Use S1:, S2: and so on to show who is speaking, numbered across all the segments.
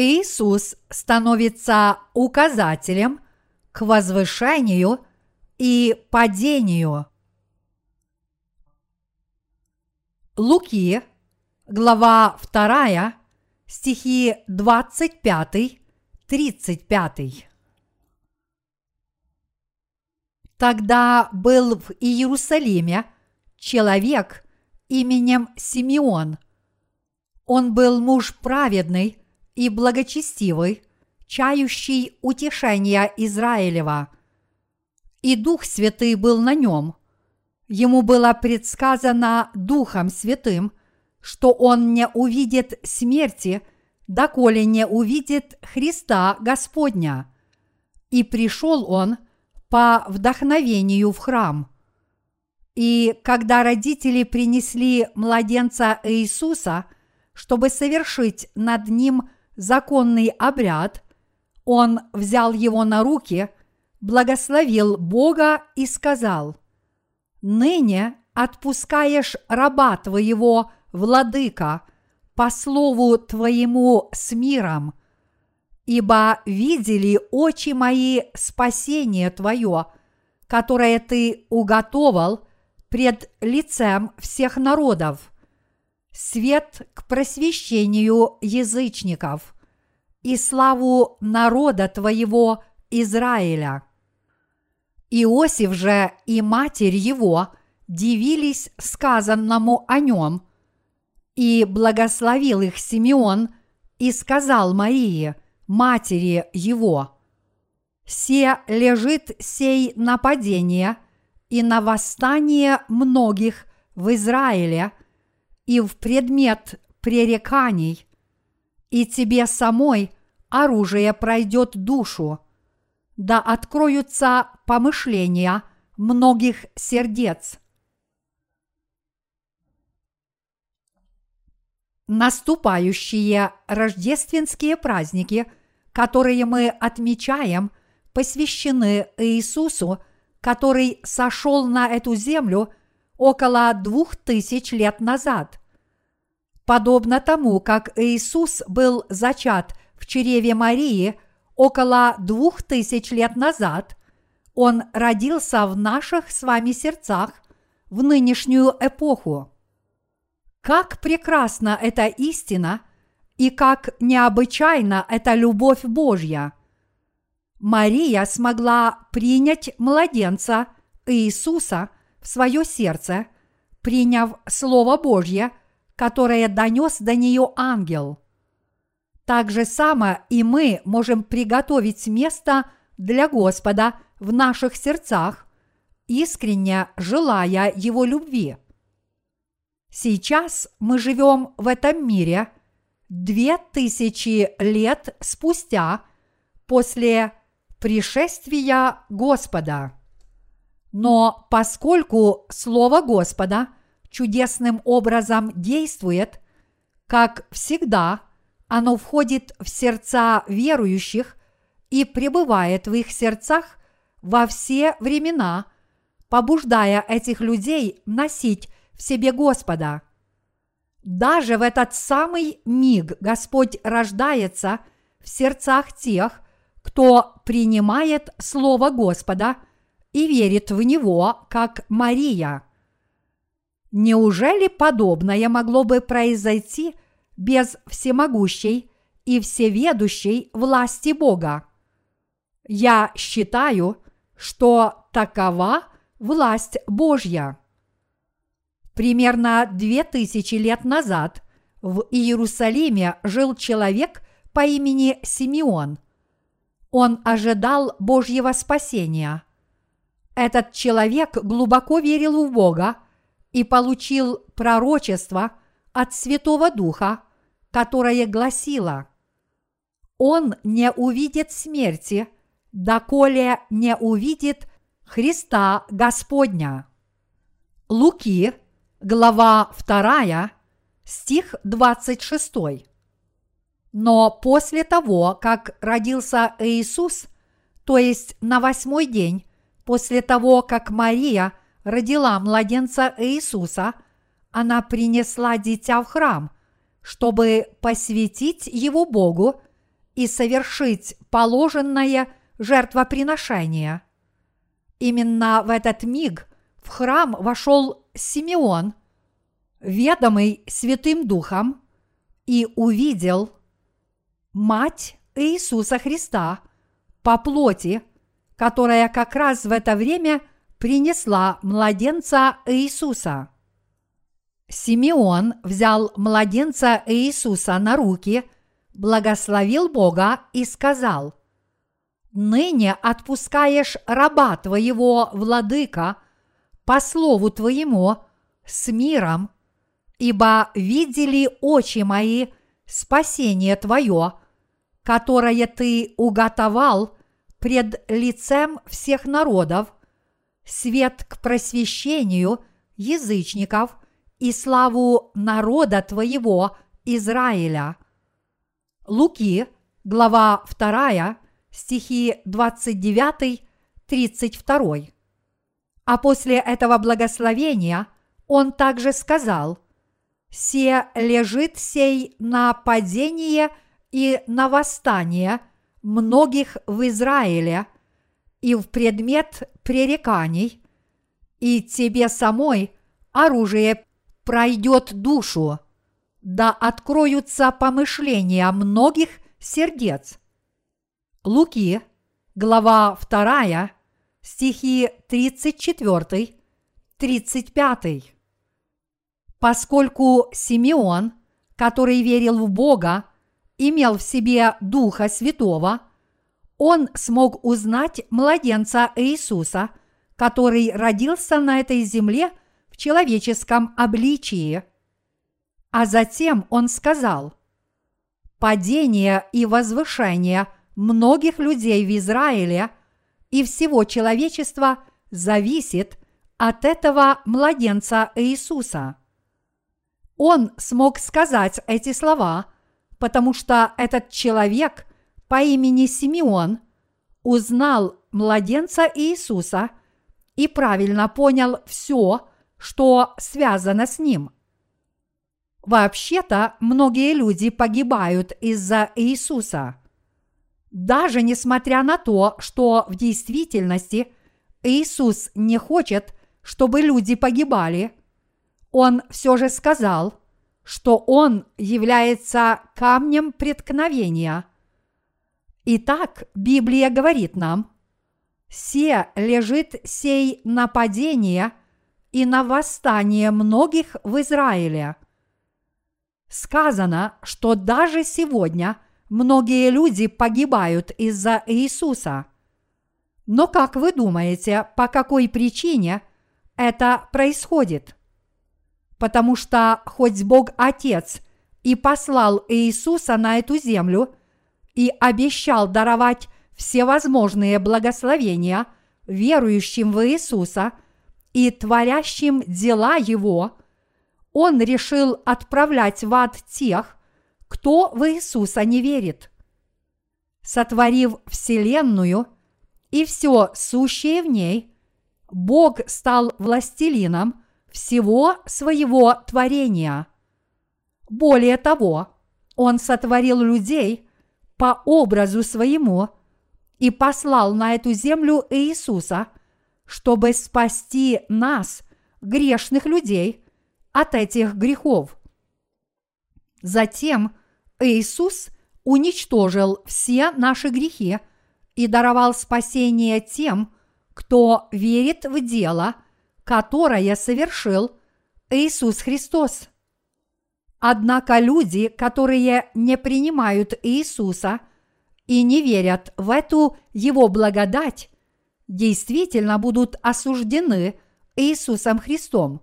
S1: Иисус становится указателем к возвышению и падению. Луки, глава 2, стихи 25-35. Тогда был в Иерусалиме человек именем Симеон. Он был муж праведный и благочестивый, чающий утешения Израилева. И Дух Святый был на нем. Ему было предсказано Духом Святым, что он не увидит смерти, доколе не увидит Христа Господня. И пришел он по вдохновению в храм. И когда родители принесли младенца Иисуса, чтобы совершить над ним законный обряд, он взял его на руки, благословил Бога и сказал, «Ныне отпускаешь раба твоего, владыка, по слову твоему с миром, ибо видели очи мои спасение твое, которое ты уготовал пред лицем всех народов, свет к просвещению язычников и славу народа твоего Израиля. Иосиф же и матерь его дивились сказанному о нем, и благословил их Симеон и сказал Марии, матери его, «Се лежит сей нападение и на восстание многих в Израиле и в предмет пререканий, и тебе самой оружие пройдет душу, да откроются помышления многих сердец. Наступающие рождественские праздники, которые мы отмечаем, посвящены Иисусу, который сошел на эту землю около двух тысяч лет назад. Подобно тому, как Иисус был зачат в чреве Марии около двух тысяч лет назад, Он родился в наших с вами сердцах в нынешнюю эпоху. Как прекрасна эта истина и как необычайна эта любовь Божья! Мария смогла принять младенца Иисуса в свое сердце, приняв Слово Божье – которое донес до нее ангел. Так же само и мы можем приготовить место для Господа в наших сердцах, искренне желая Его любви. Сейчас мы живем в этом мире две тысячи лет спустя после пришествия Господа. Но поскольку Слово Господа – чудесным образом действует, как всегда, оно входит в сердца верующих и пребывает в их сердцах во все времена, побуждая этих людей носить в себе Господа. Даже в этот самый миг Господь рождается в сердцах тех, кто принимает Слово Господа и верит в Него, как Мария – Неужели подобное могло бы произойти без всемогущей и всеведущей власти Бога? Я считаю, что такова власть Божья. Примерно две тысячи лет назад в Иерусалиме жил человек по имени Симеон. Он ожидал Божьего спасения. Этот человек глубоко верил в Бога – и получил пророчество от Святого Духа, которое гласило «Он не увидит смерти, доколе не увидит Христа Господня». Луки, глава 2, стих 26. Но после того, как родился Иисус, то есть на восьмой день после того, как Мария – родила младенца Иисуса, она принесла дитя в храм, чтобы посвятить его Богу и совершить положенное жертвоприношение. Именно в этот миг в храм вошел Симеон, ведомый Святым Духом, и увидел мать Иисуса Христа по плоти, которая как раз в это время принесла младенца Иисуса. Симеон взял младенца Иисуса на руки, благословил Бога и сказал, «Ныне отпускаешь раба твоего, владыка, по слову твоему, с миром, ибо видели очи мои спасение твое, которое ты уготовал пред лицем всех народов, свет к просвещению язычников – и славу народа твоего Израиля. Луки, глава 2, стихи 29-32. А после этого благословения он также сказал, «Се лежит сей на падение и на восстание многих в Израиле и в предмет пререканий, и тебе самой оружие пройдет душу, да откроются помышления многих сердец. Луки, глава 2, стихи 34-35. Поскольку Симеон, который верил в Бога, имел в себе Духа Святого, он смог узнать младенца Иисуса, который родился на этой земле – человеческом обличии. А затем он сказал, падение и возвышение многих людей в Израиле и всего человечества зависит от этого младенца Иисуса. Он смог сказать эти слова, потому что этот человек по имени Симеон узнал младенца Иисуса и правильно понял все, что связано с ним. Вообще-то многие люди погибают из-за Иисуса. Даже несмотря на то, что в действительности Иисус не хочет, чтобы люди погибали, Он все же сказал, что Он является камнем преткновения. Итак, Библия говорит нам, «Се лежит сей нападение – и на восстание многих в Израиле. Сказано, что даже сегодня многие люди погибают из-за Иисуса. Но как вы думаете, по какой причине это происходит? Потому что хоть Бог Отец и послал Иисуса на эту землю и обещал даровать всевозможные благословения верующим в Иисуса – и творящим дела Его, Он решил отправлять в ад тех, кто в Иисуса не верит. Сотворив Вселенную и все сущее в ней, Бог стал властелином всего своего творения. Более того, Он сотворил людей по образу своему и послал на эту землю Иисуса – чтобы спасти нас, грешных людей, от этих грехов. Затем Иисус уничтожил все наши грехи и даровал спасение тем, кто верит в дело, которое совершил Иисус Христос. Однако люди, которые не принимают Иисуса и не верят в эту Его благодать, действительно будут осуждены Иисусом Христом.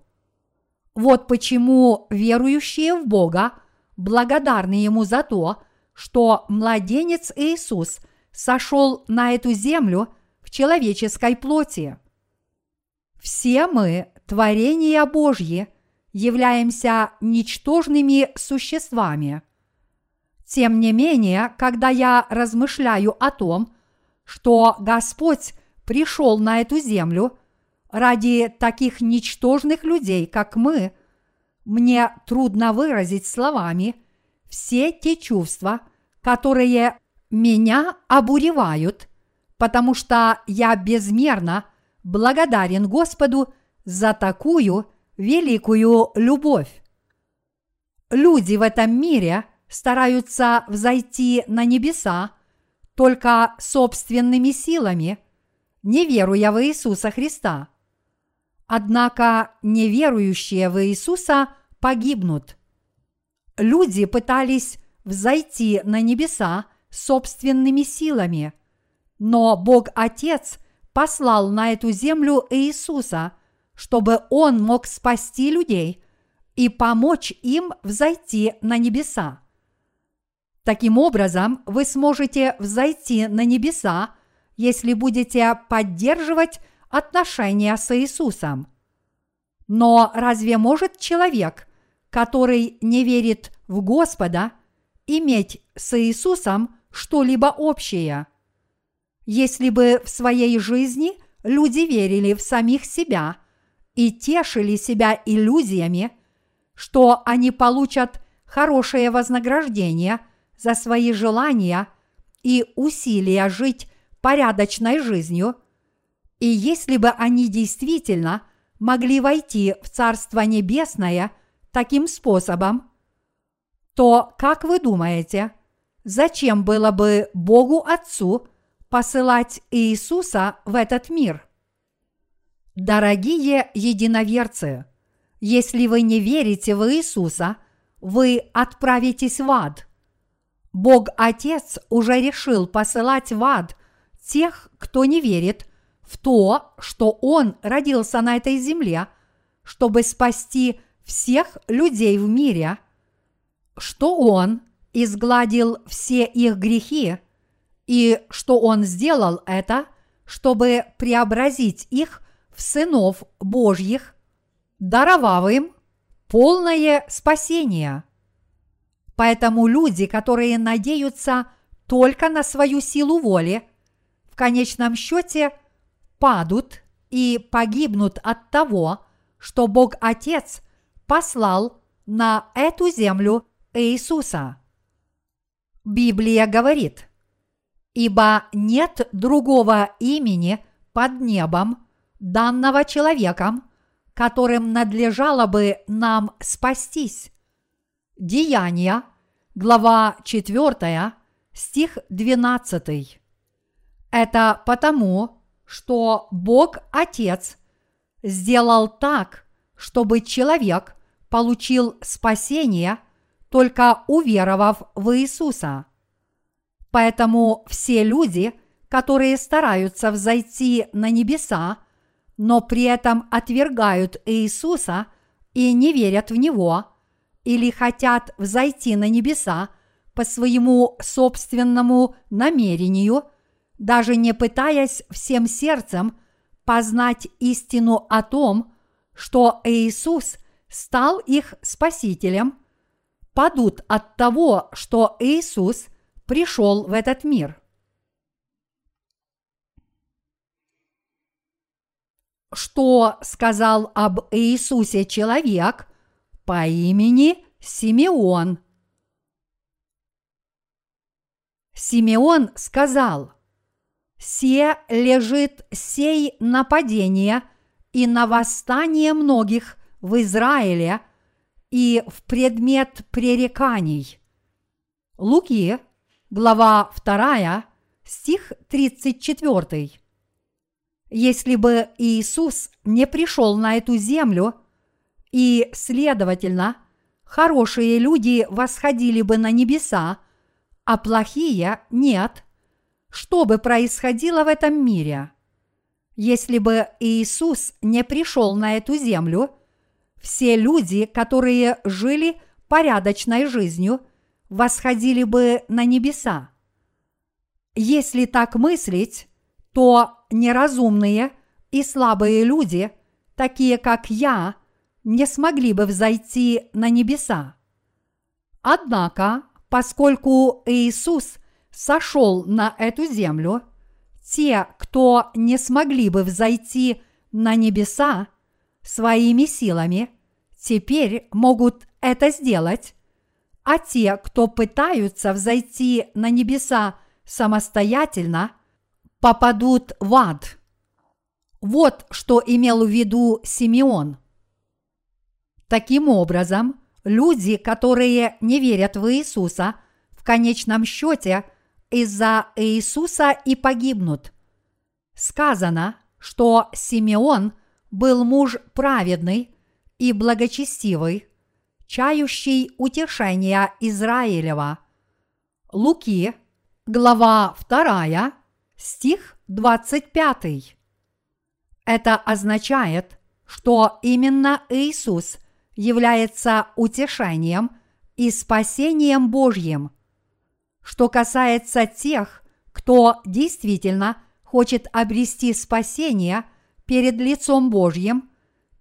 S1: Вот почему верующие в Бога благодарны Ему за то, что младенец Иисус сошел на эту землю в человеческой плоти. Все мы, творения Божьи, являемся ничтожными существами. Тем не менее, когда я размышляю о том, что Господь пришел на эту землю ради таких ничтожных людей, как мы, мне трудно выразить словами все те чувства, которые меня обуревают, потому что я безмерно благодарен Господу за такую великую любовь. Люди в этом мире стараются взойти на небеса только собственными силами, не веруя в Иисуса Христа. Однако неверующие в Иисуса погибнут. Люди пытались взойти на небеса собственными силами, но Бог Отец послал на эту землю Иисуса, чтобы Он мог спасти людей и помочь им взойти на небеса. Таким образом, вы сможете взойти на небеса, если будете поддерживать отношения с Иисусом. Но разве может человек, который не верит в Господа, иметь с Иисусом что-либо общее? Если бы в своей жизни люди верили в самих себя и тешили себя иллюзиями, что они получат хорошее вознаграждение – за свои желания и усилия жить порядочной жизнью, и если бы они действительно могли войти в Царство Небесное таким способом, то, как вы думаете, зачем было бы Богу Отцу посылать Иисуса в этот мир? Дорогие единоверцы, если вы не верите в Иисуса, вы отправитесь в ад – Бог Отец уже решил посылать в ад тех, кто не верит в то, что Он родился на этой земле, чтобы спасти всех людей в мире, что Он изгладил все их грехи и что Он сделал это, чтобы преобразить их в сынов Божьих, даровав им полное спасение – Поэтому люди, которые надеются только на свою силу воли, в конечном счете падут и погибнут от того, что Бог Отец послал на эту землю Иисуса. Библия говорит, «Ибо нет другого имени под небом, данного человеком, которым надлежало бы нам спастись, Деяния, глава 4, стих 12. Это потому, что Бог Отец сделал так, чтобы человек получил спасение, только уверовав в Иисуса. Поэтому все люди, которые стараются взойти на небеса, но при этом отвергают Иисуса и не верят в Него – или хотят взойти на небеса по своему собственному намерению, даже не пытаясь всем сердцем познать истину о том, что Иисус стал их спасителем, падут от того, что Иисус пришел в этот мир. Что сказал об Иисусе человек – по имени Симеон. Симеон сказал, «Се лежит сей нападение и на восстание многих в Израиле и в предмет пререканий». Луки, глава 2, стих 34. Если бы Иисус не пришел на эту землю – и, следовательно, хорошие люди восходили бы на небеса, а плохие – нет. Что бы происходило в этом мире? Если бы Иисус не пришел на эту землю, все люди, которые жили порядочной жизнью, восходили бы на небеса. Если так мыслить, то неразумные и слабые люди, такие как я – не смогли бы взойти на небеса. Однако, поскольку Иисус сошел на эту землю, те, кто не смогли бы взойти на небеса своими силами, теперь могут это сделать, а те, кто пытаются взойти на небеса самостоятельно, попадут в ад. Вот что имел в виду Симеон. Таким образом, люди, которые не верят в Иисуса, в конечном счете из-за Иисуса и погибнут. Сказано, что Симеон был муж праведный и благочестивый, чающий утешения Израилева. Луки, глава 2, стих 25. Это означает, что именно Иисус является утешением и спасением Божьим. Что касается тех, кто действительно хочет обрести спасение перед лицом Божьим,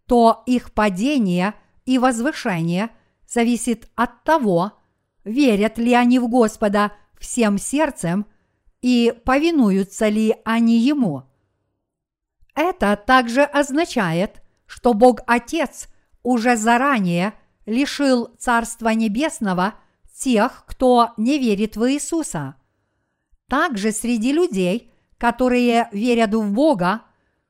S1: то их падение и возвышение зависит от того, верят ли они в Господа всем сердцем и повинуются ли они Ему. Это также означает, что Бог Отец уже заранее лишил Царства Небесного тех, кто не верит в Иисуса. Также среди людей, которые верят в Бога,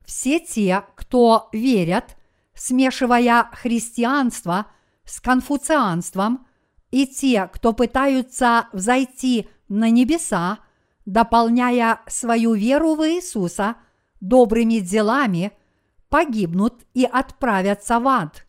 S1: все те, кто верят, смешивая христианство с конфуцианством, и те, кто пытаются взойти на небеса, дополняя свою веру в Иисуса добрыми делами, погибнут и отправятся в ад.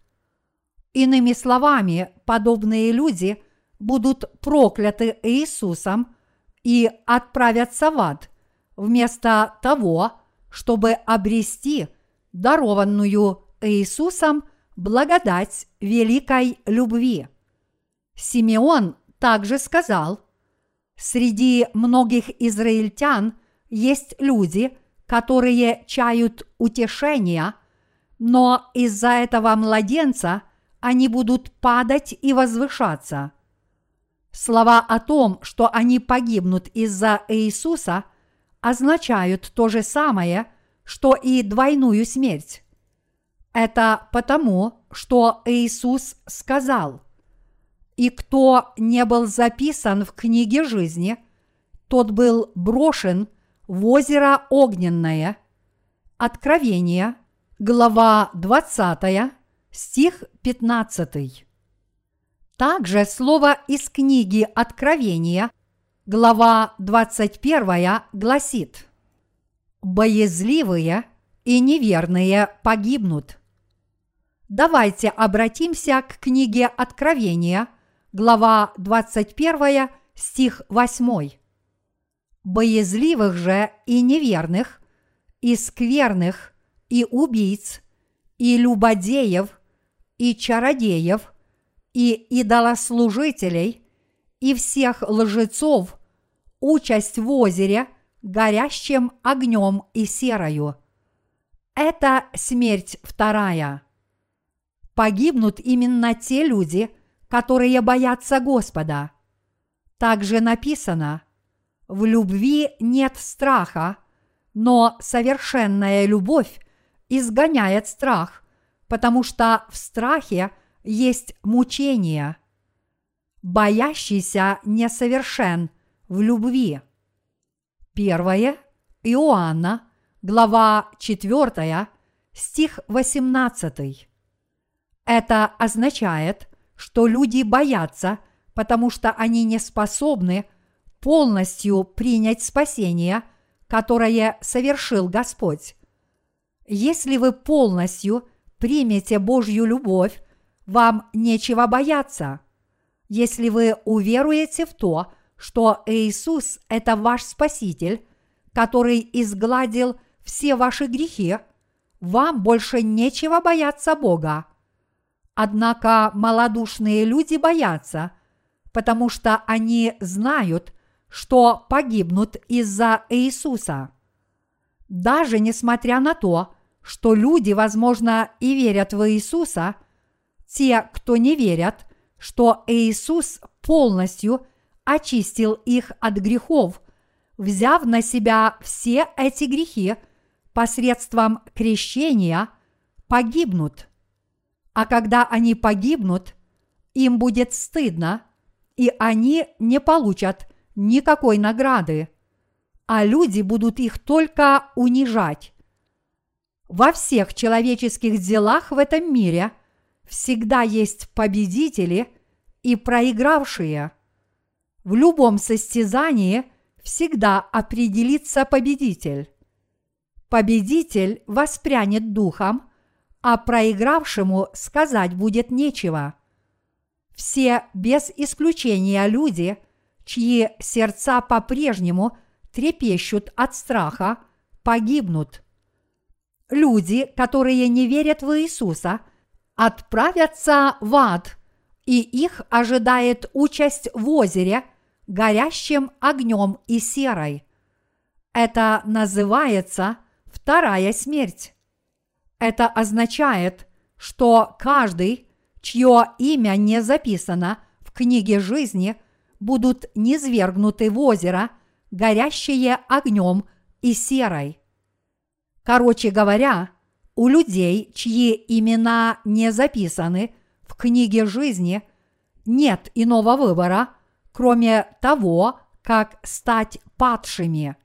S1: Иными словами, подобные люди будут прокляты Иисусом и отправятся в ад, вместо того, чтобы обрести дарованную Иисусом благодать великой любви. Симеон также сказал, среди многих израильтян есть люди, которые чают утешения, но из-за этого младенца они будут падать и возвышаться. Слова о том, что они погибнут из-за Иисуса, означают то же самое, что и двойную смерть. Это потому, что Иисус сказал, «И кто не был записан в книге жизни, тот был брошен в озеро огненное». Откровение, глава 20, стих 15. Также слово из книги Откровения, глава 21, гласит «Боязливые и неверные погибнут». Давайте обратимся к книге Откровения, глава 21, стих 8. Боязливых же и неверных, и скверных, и убийц, и любодеев, и чародеев, и идолослужителей, и всех лжецов, участь в озере, горящим огнем и серою. Это смерть вторая погибнут именно те люди, которые боятся Господа. Также написано, в любви нет страха, но совершенная любовь изгоняет страх, потому что в страхе есть мучение. Боящийся несовершен в любви. Первое Иоанна, глава 4, стих 18. Это означает, что люди боятся, потому что они не способны полностью принять спасение, которое совершил Господь. Если вы полностью примете Божью любовь, вам нечего бояться. Если вы уверуете в то, что Иисус – это ваш Спаситель, который изгладил все ваши грехи, вам больше нечего бояться Бога. Однако малодушные люди боятся, потому что они знают, что погибнут из-за Иисуса. Даже несмотря на то, что люди, возможно, и верят в Иисуса, те, кто не верят, что Иисус полностью очистил их от грехов, взяв на себя все эти грехи посредством крещения, погибнут – а когда они погибнут, им будет стыдно, и они не получат никакой награды. а люди будут их только унижать. Во всех человеческих делах в этом мире всегда есть победители и проигравшие. В любом состязании всегда определится победитель. Победитель воспрянет духом, а проигравшему сказать будет нечего. Все без исключения люди, чьи сердца по-прежнему трепещут от страха, погибнут. Люди, которые не верят в Иисуса, отправятся в ад, и их ожидает участь в озере, горящим огнем и серой. Это называется вторая смерть. Это означает, что каждый, чье имя не записано в книге жизни, будут низвергнуты в озеро, горящее огнем и серой. Короче говоря, у людей, чьи имена не записаны в книге жизни, нет иного выбора, кроме того, как стать падшими.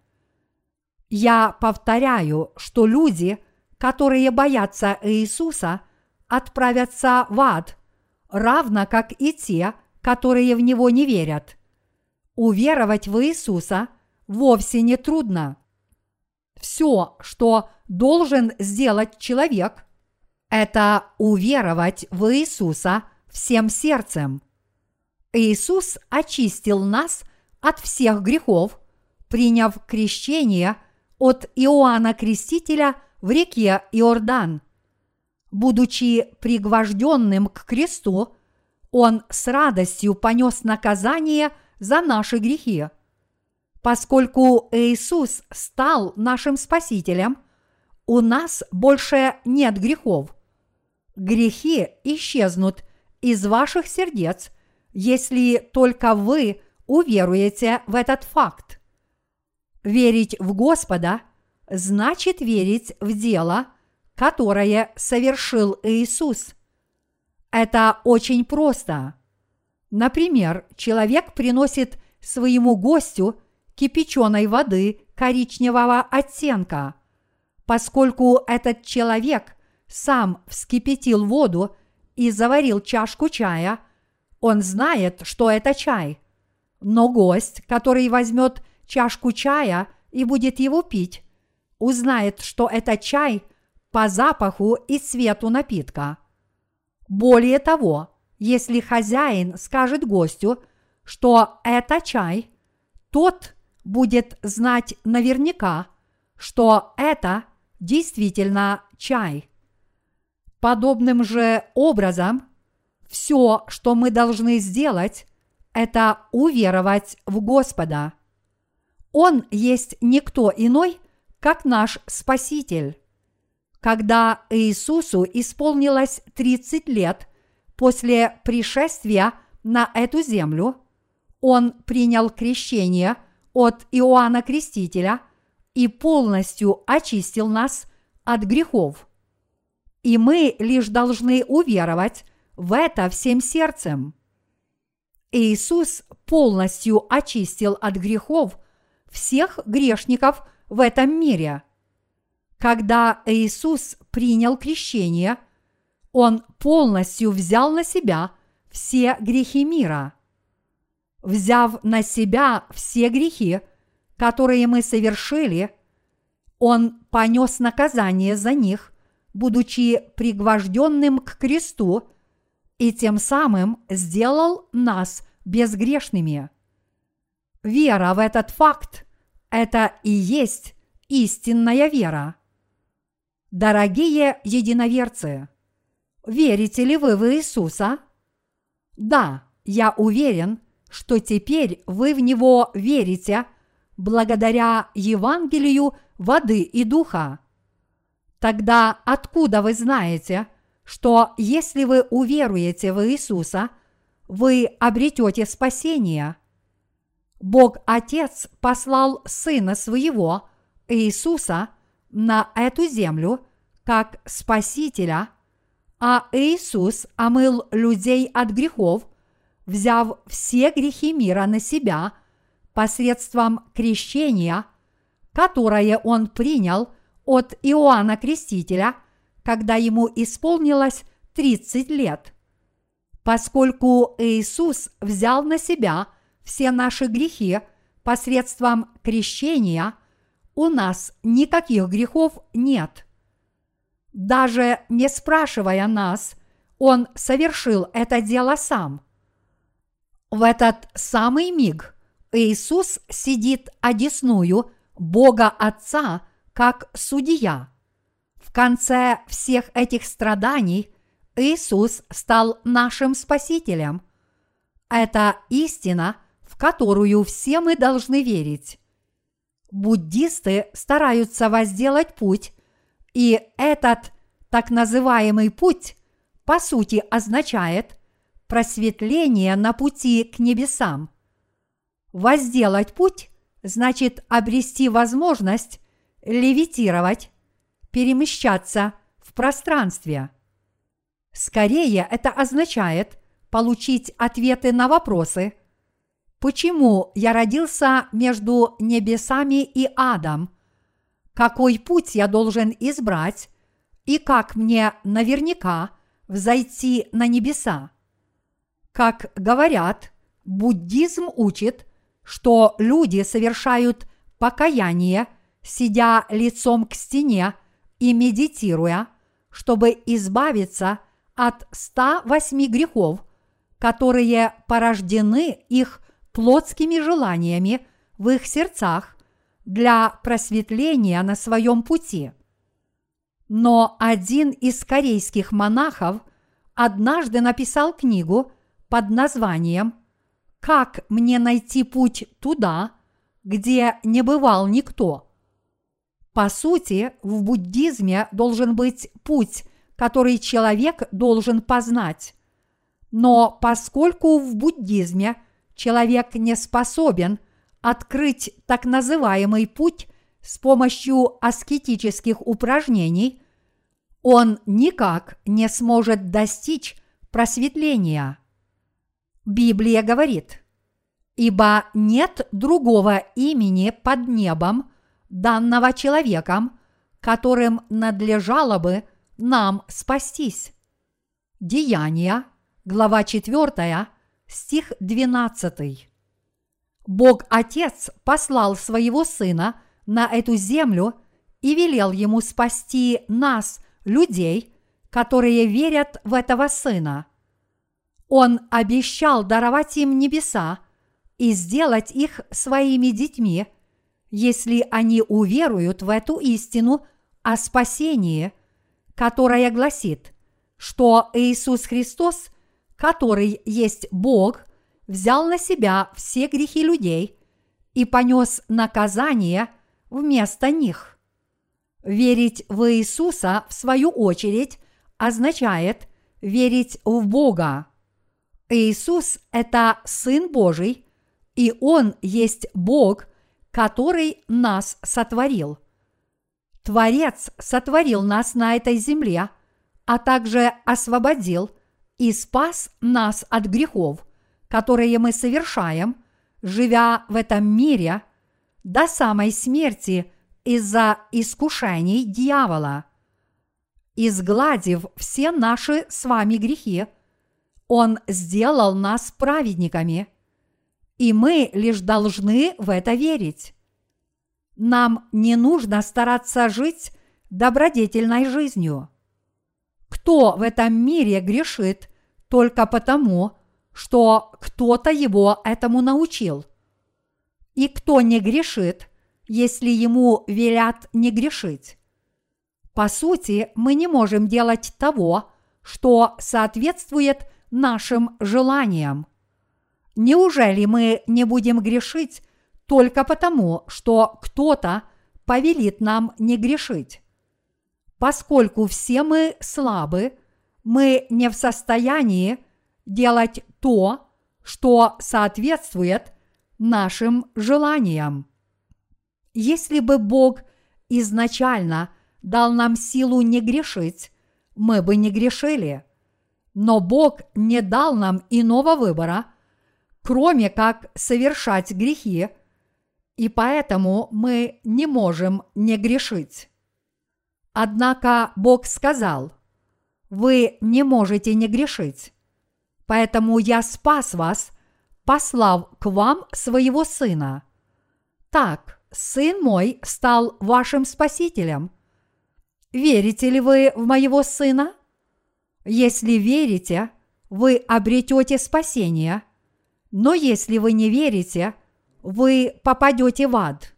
S1: Я повторяю, что люди, которые боятся Иисуса, отправятся в ад, равно как и те, которые в Него не верят. Уверовать в Иисуса вовсе не трудно. Все, что должен сделать человек, это уверовать в Иисуса всем сердцем. Иисус очистил нас от всех грехов, приняв крещение от Иоанна Крестителя в реке Иордан. Будучи пригвожденным к кресту, он с радостью понес наказание за наши грехи – Поскольку Иисус стал нашим Спасителем, у нас больше нет грехов. Грехи исчезнут из ваших сердец, если только вы уверуете в этот факт. Верить в Господа значит верить в дело, которое совершил Иисус. Это очень просто. Например, человек приносит своему гостю кипяченой воды коричневого оттенка. Поскольку этот человек сам вскипятил воду и заварил чашку чая, он знает, что это чай. Но гость, который возьмет чашку чая и будет его пить, узнает, что это чай по запаху и цвету напитка. Более того, если хозяин скажет гостю, что это чай, тот будет знать наверняка, что это действительно чай. Подобным же образом, все, что мы должны сделать, это уверовать в Господа. Он есть никто иной, как наш Спаситель. Когда Иисусу исполнилось 30 лет после пришествия на эту землю, Он принял крещение – от Иоанна Крестителя и полностью очистил нас от грехов. И мы лишь должны уверовать в это всем сердцем. Иисус полностью очистил от грехов всех грешников в этом мире. Когда Иисус принял крещение, Он полностью взял на себя все грехи мира – взяв на себя все грехи, которые мы совершили, Он понес наказание за них, будучи пригвожденным к кресту, и тем самым сделал нас безгрешными. Вера в этот факт – это и есть истинная вера. Дорогие единоверцы, верите ли вы в Иисуса? Да, я уверен – что теперь вы в Него верите благодаря Евангелию воды и духа. Тогда откуда вы знаете, что если вы уверуете в Иисуса, вы обретете спасение? Бог Отец послал Сына Своего, Иисуса, на эту землю как Спасителя, а Иисус омыл людей от грехов взяв все грехи мира на себя посредством крещения, которое он принял от Иоанна Крестителя, когда ему исполнилось 30 лет. Поскольку Иисус взял на себя все наши грехи посредством крещения, у нас никаких грехов нет. Даже не спрашивая нас, Он совершил это дело сам. В этот самый миг Иисус сидит одесную Бога Отца как судья. В конце всех этих страданий Иисус стал нашим Спасителем. Это истина, в которую все мы должны верить. Буддисты стараются возделать путь, и этот так называемый путь по сути означает просветление на пути к небесам. Возделать путь значит обрести возможность левитировать, перемещаться в пространстве. Скорее это означает получить ответы на вопросы, почему я родился между небесами и адом, какой путь я должен избрать и как мне наверняка взойти на небеса. Как говорят, буддизм учит, что люди совершают покаяние, сидя лицом к стене и медитируя, чтобы избавиться от 108 грехов, которые порождены их плотскими желаниями в их сердцах для просветления на своем пути. Но один из корейских монахов однажды написал книгу под названием «Как мне найти путь туда, где не бывал никто?» По сути, в буддизме должен быть путь, который человек должен познать. Но поскольку в буддизме человек не способен открыть так называемый путь с помощью аскетических упражнений, он никак не сможет достичь просветления. Библия говорит, «Ибо нет другого имени под небом, данного человеком, которым надлежало бы нам спастись». Деяния, глава 4, стих 12. Бог Отец послал своего Сына на эту землю и велел ему спасти нас, людей, которые верят в этого Сына. Он обещал даровать им небеса и сделать их своими детьми, если они уверуют в эту истину о спасении, которая гласит, что Иисус Христос, который есть Бог, взял на себя все грехи людей и понес наказание вместо них. Верить в Иисуса, в свою очередь, означает верить в Бога. Иисус – это Сын Божий, и Он есть Бог, который нас сотворил. Творец сотворил нас на этой земле, а также освободил и спас нас от грехов, которые мы совершаем, живя в этом мире до самой смерти из-за искушений дьявола. Изгладив все наши с вами грехи – он сделал нас праведниками, и мы лишь должны в это верить. Нам не нужно стараться жить добродетельной жизнью. Кто в этом мире грешит только потому, что кто-то его этому научил? И кто не грешит, если ему велят не грешить? По сути, мы не можем делать того, что соответствует нашим желаниям. Неужели мы не будем грешить только потому, что кто-то повелит нам не грешить? Поскольку все мы слабы, мы не в состоянии делать то, что соответствует нашим желаниям. Если бы Бог изначально дал нам силу не грешить, мы бы не грешили – но Бог не дал нам иного выбора, кроме как совершать грехи, и поэтому мы не можем не грешить. Однако Бог сказал, вы не можете не грешить, поэтому я спас вас, послав к вам своего сына. Так, сын мой стал вашим спасителем. Верите ли вы в моего сына? Если верите, вы обретете спасение, но если вы не верите – вы попадете в ад.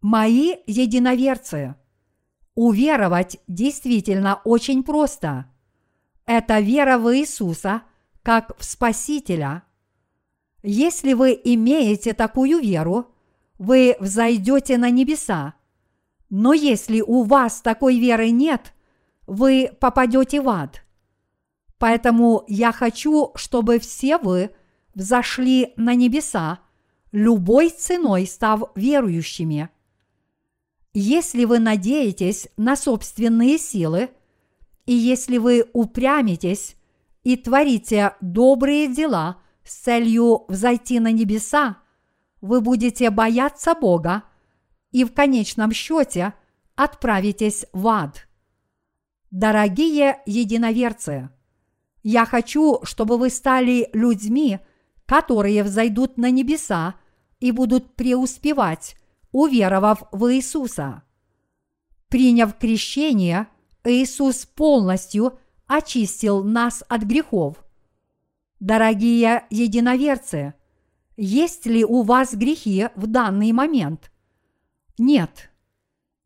S1: Мои единоверцы, уверовать действительно очень просто. Это вера в Иисуса как в Спасителя. Если вы имеете такую веру, вы взойдете на небеса. Но если у вас такой веры нет, вы попадете в ад. Поэтому я хочу, чтобы все вы взошли на небеса – любой ценой став верующими. Если вы надеетесь на собственные силы, и если вы упрямитесь и творите добрые дела с целью взойти на небеса, вы будете бояться Бога и в конечном счете отправитесь в ад. Дорогие единоверцы, я хочу, чтобы вы стали людьми, которые взойдут на небеса и будут преуспевать, уверовав в Иисуса. Приняв крещение, Иисус полностью очистил нас от грехов. Дорогие единоверцы, есть ли у вас грехи в данный момент? Нет.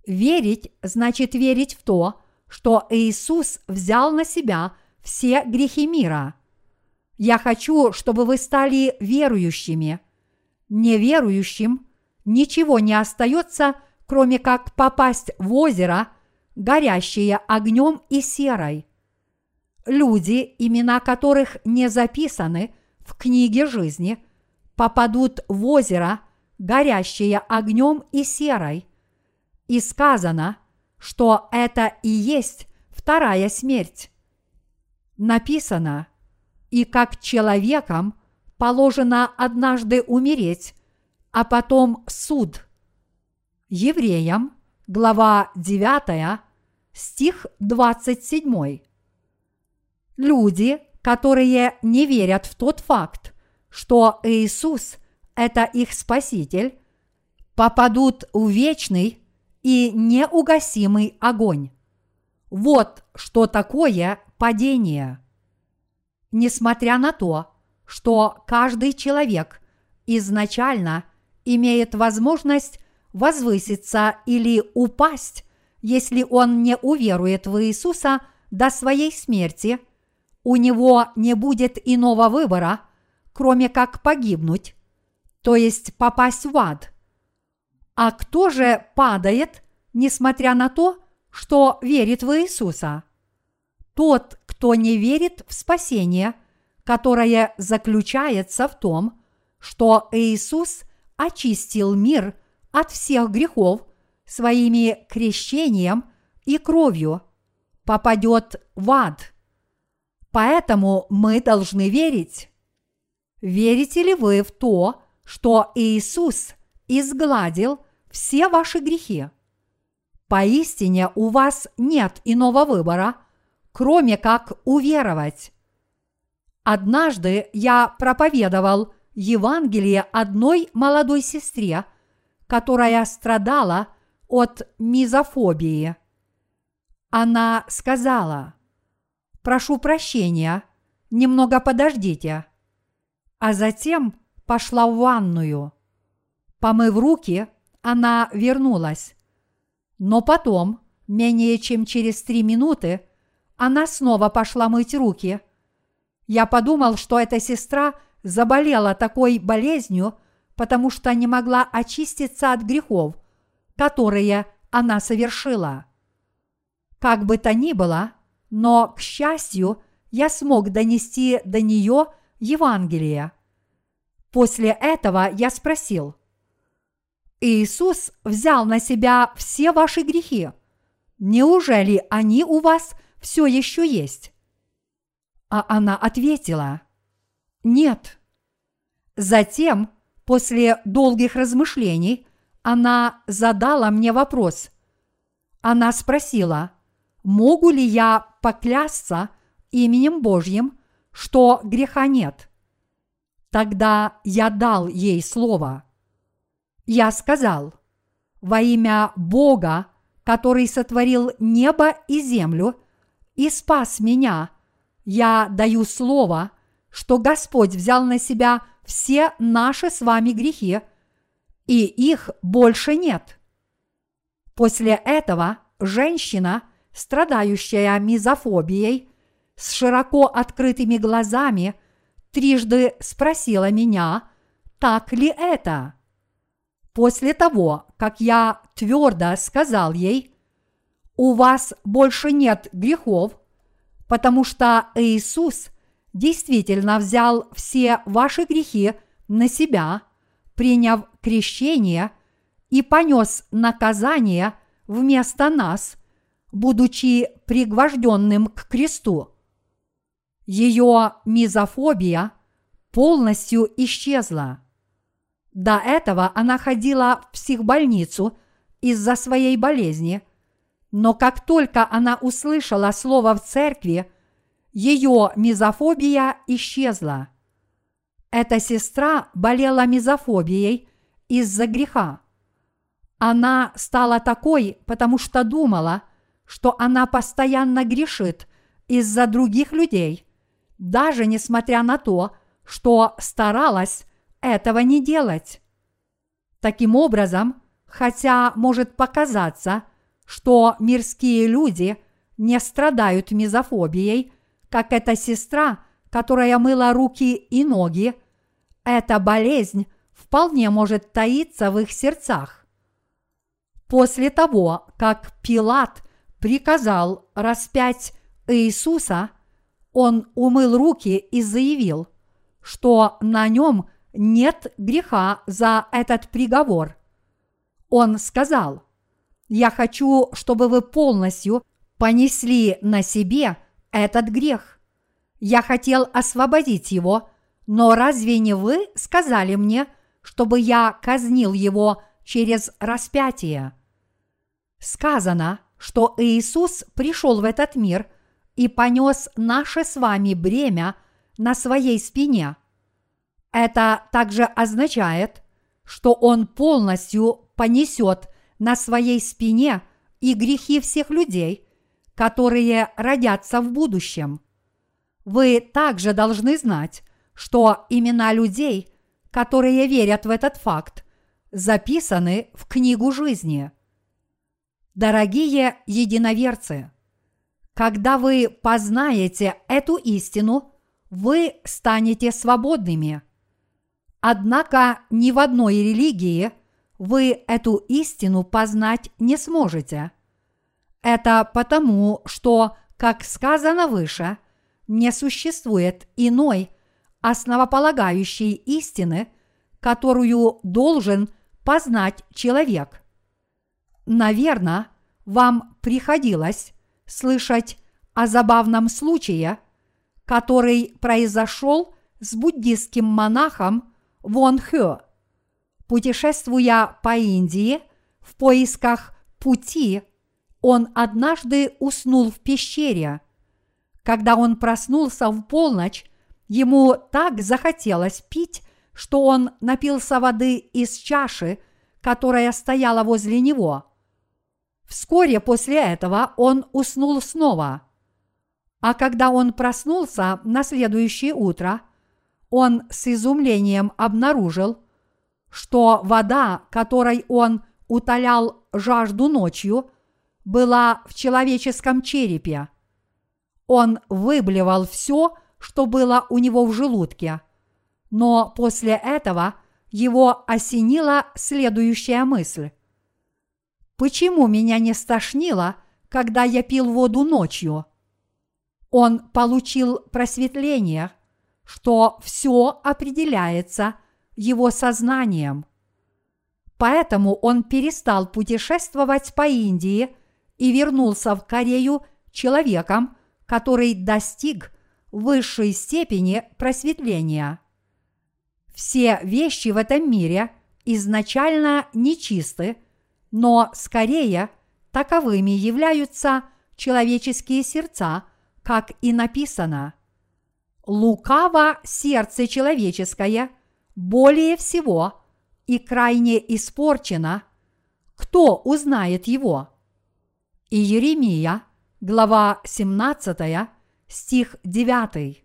S1: Верить значит верить в то, что Иисус взял на себя все грехи мира. Я хочу, чтобы вы стали верующими – неверующим ничего не остается, кроме как попасть в озеро, горящее огнем и серой. Люди, имена которых не записаны в книге жизни, попадут в озеро, горящее огнем и серой. И сказано, что это и есть вторая смерть. Написано, и как человеком – положено однажды умереть, а потом суд. Евреям, глава 9, стих 27. Люди, которые не верят в тот факт, что Иисус – это их Спаситель, попадут в вечный и неугасимый огонь. Вот что такое падение. Несмотря на то, что каждый человек изначально имеет возможность возвыситься или упасть, если он не уверует в Иисуса до своей смерти, у него не будет иного выбора, кроме как погибнуть, то есть попасть в ад. А кто же падает, несмотря на то, что верит в Иисуса? Тот, кто не верит в спасение – которое заключается в том, что Иисус очистил мир от всех грехов своими крещением и кровью, попадет в ад. Поэтому мы должны верить. Верите ли вы в то, что Иисус изгладил все ваши грехи? Поистине у вас нет иного выбора, кроме как уверовать. Однажды я проповедовал Евангелие одной молодой сестре, которая страдала от мизофобии. Она сказала, «Прошу прощения, немного подождите», а затем пошла в ванную. Помыв руки, она вернулась. Но потом, менее чем через три минуты, она снова пошла мыть руки – я подумал, что эта сестра заболела такой болезнью, потому что не могла очиститься от грехов, которые она совершила. Как бы то ни было, но, к счастью, я смог донести до нее Евангелие. После этого я спросил, Иисус взял на себя все ваши грехи. Неужели они у вас все еще есть? А она ответила, нет. Затем После долгих размышлений она задала мне вопрос. Она спросила, могу ли я поклясться именем Божьим, что греха нет. Тогда я дал ей слово. Я сказал, во имя Бога, который сотворил небо и землю и спас меня, я даю слово, что Господь взял на себя все наши с вами грехи, и их больше нет. После этого женщина, страдающая мизофобией, с широко открытыми глазами, трижды спросила меня, так ли это. После того, как я твердо сказал ей, у вас больше нет грехов, потому что Иисус действительно взял все ваши грехи на себя, приняв крещение и понес наказание вместо нас, будучи пригвожденным к кресту. Ее мизофобия полностью исчезла. До этого она ходила в психбольницу из-за своей болезни, но как только она услышала слово в церкви, ее мизофобия исчезла. Эта сестра болела мизофобией из-за греха. Она стала такой, потому что думала, что она постоянно грешит из-за других людей, даже несмотря на то, что старалась этого не делать. Таким образом, хотя может показаться, что мирские люди не страдают мизофобией, как эта сестра, которая мыла руки и ноги, эта болезнь вполне может таиться в их сердцах. После того, как Пилат приказал распять Иисуса, он умыл руки и заявил, что на нем нет греха за этот приговор. Он сказал, «Я хочу, чтобы вы полностью понесли на себе этот грех. Я хотел освободить его, но разве не вы сказали мне, чтобы я казнил его через распятие?» Сказано, что Иисус пришел в этот мир и понес наше с вами бремя на своей спине. Это также означает, что Он полностью понесет на своей спине и грехи всех людей, которые родятся в будущем. Вы также должны знать, что имена людей, которые верят в этот факт, записаны в книгу жизни. Дорогие единоверцы, когда вы познаете эту истину, вы станете свободными. Однако ни в одной религии вы эту истину познать не сможете. Это потому, что, как сказано выше, не существует иной основополагающей истины, которую должен познать человек. Наверное, вам приходилось слышать о забавном случае, который произошел с буддистским монахом Вон Хё. Путешествуя по Индии в поисках пути он однажды уснул в пещере. Когда он проснулся в полночь, ему так захотелось пить, что он напился воды из чаши, которая стояла возле него. Вскоре после этого он уснул снова. А когда он проснулся на следующее утро, он с изумлением обнаружил, что вода, которой он утолял жажду ночью, была в человеческом черепе. Он выблевал все, что было у него в желудке. Но после этого его осенила следующая мысль. Почему меня не стошнило, когда я пил воду ночью? Он получил просветление, что все определяется его сознанием. Поэтому он перестал путешествовать по Индии – и вернулся в Корею человеком, который достиг высшей степени просветления. Все вещи в этом мире изначально нечисты, но скорее таковыми являются человеческие сердца, как и написано. Лукаво сердце человеческое более всего и крайне испорчено, кто узнает его? И Еремия, глава 17, стих 9.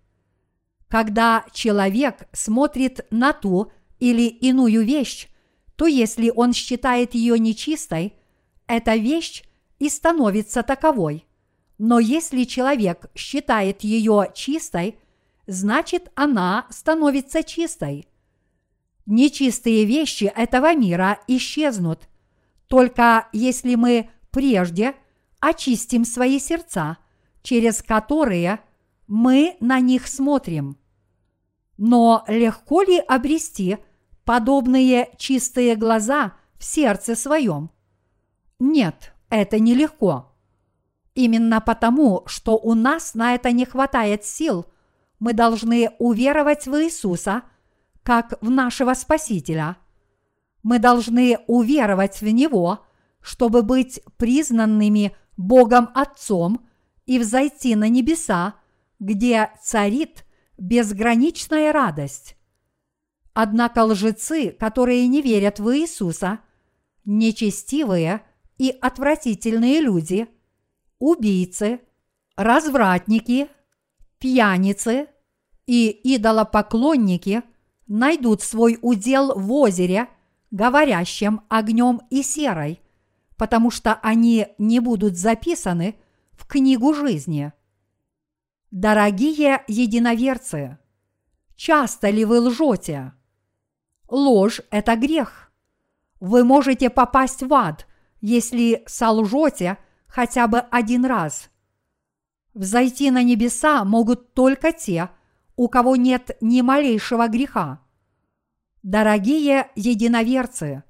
S1: Когда человек смотрит на ту или иную вещь, то если он считает ее нечистой, эта вещь и становится таковой. Но если человек считает ее чистой, значит она становится чистой. Нечистые вещи этого мира исчезнут, только если мы прежде очистим свои сердца, через которые мы на них смотрим. Но легко ли обрести подобные чистые глаза в сердце своем? Нет, это нелегко. Именно потому, что у нас на это не хватает сил, мы должны уверовать в Иисуса как в нашего Спасителя. Мы должны уверовать в Него, чтобы быть признанными Богом Отцом и взойти на небеса, где царит безграничная радость. Однако лжецы, которые не верят в Иисуса, нечестивые и отвратительные люди, убийцы, развратники, пьяницы и идолопоклонники найдут свой удел в озере, говорящем огнем и серой, потому что они не будут записаны в книгу жизни. Дорогие единоверцы, часто ли вы лжете? Ложь – это грех. Вы можете попасть в ад, если солжете хотя бы один раз. Взойти на небеса могут только те, у кого нет ни малейшего греха. Дорогие единоверцы,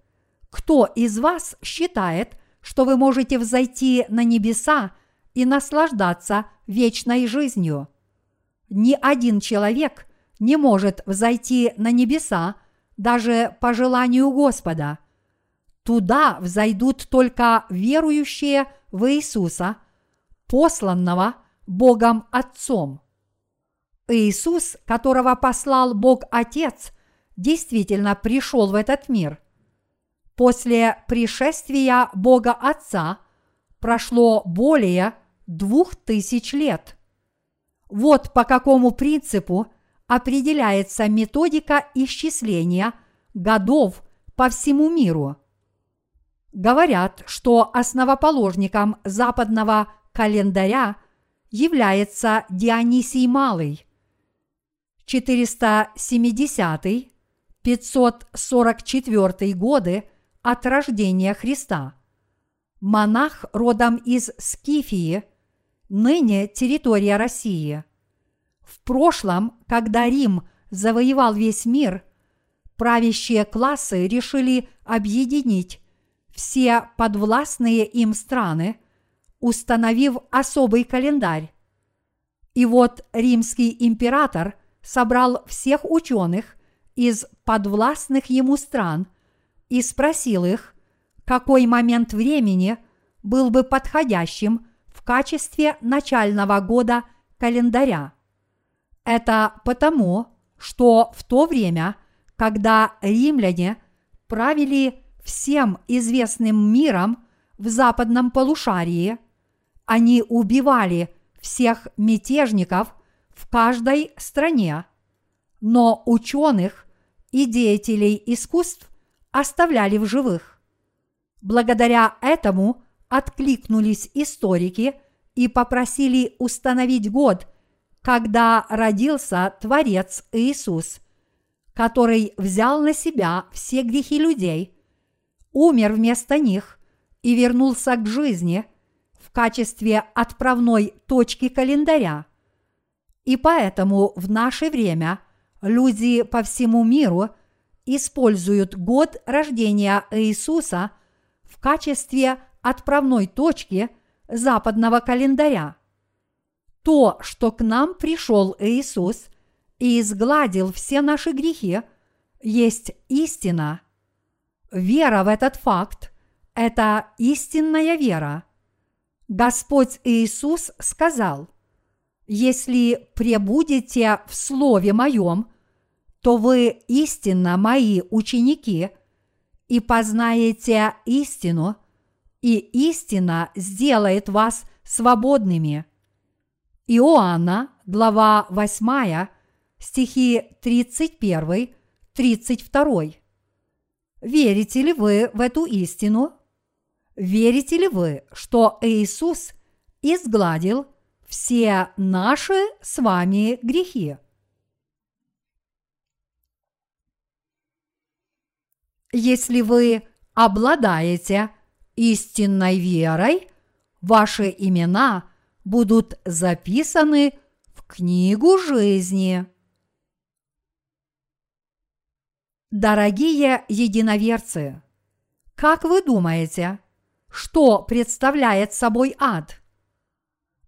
S1: кто из вас считает, что вы можете взойти на небеса и наслаждаться вечной жизнью. Ни один человек не может взойти на небеса даже по желанию Господа. Туда взойдут только верующие в Иисуса, посланного Богом Отцом. Иисус, которого послал Бог Отец, действительно пришел в этот мир. После пришествия Бога Отца прошло более двух тысяч лет. Вот по какому принципу определяется методика исчисления годов по всему миру. Говорят, что основоположником западного календаря является Дионисий Малый. 470-544 годы от рождения Христа. Монах родом из Скифии – ныне территория России. В прошлом, когда Рим завоевал весь мир, правящие классы решили объединить все подвластные им страны, установив особый календарь. И вот римский император собрал всех ученых из подвластных ему стран и спросил их, какой момент времени был бы подходящим в качестве начального года календаря. Это потому, что в то время, когда римляне правили всем известным миром в западном полушарии, они убивали всех мятежников в каждой стране, но ученых и деятелей искусств оставляли в живых. Благодаря этому откликнулись историки и попросили установить год, когда родился Творец Иисус, который взял на себя все грехи людей, умер вместо них и вернулся к жизни в качестве отправной точки календаря. И поэтому в наше время люди по всему миру используют год рождения Иисуса в качестве отправной точки западного календаря. То, что к нам пришел Иисус и изгладил все наши грехи, есть истина. Вера в этот факт – это истинная вера. Господь Иисус сказал, «Если пребудете в Слове Моем, то вы истинно Мои ученики и познаете истину, и истина сделает вас свободными». Иоанна, глава 8, стихи 31, 32. Верите ли вы в эту истину? Верите ли вы, что Иисус изгладил все наши с вами грехи? Если вы обладаете истинной верой, ваши имена будут записаны в книгу жизни. Дорогие единоверцы, как вы думаете, что представляет собой ад?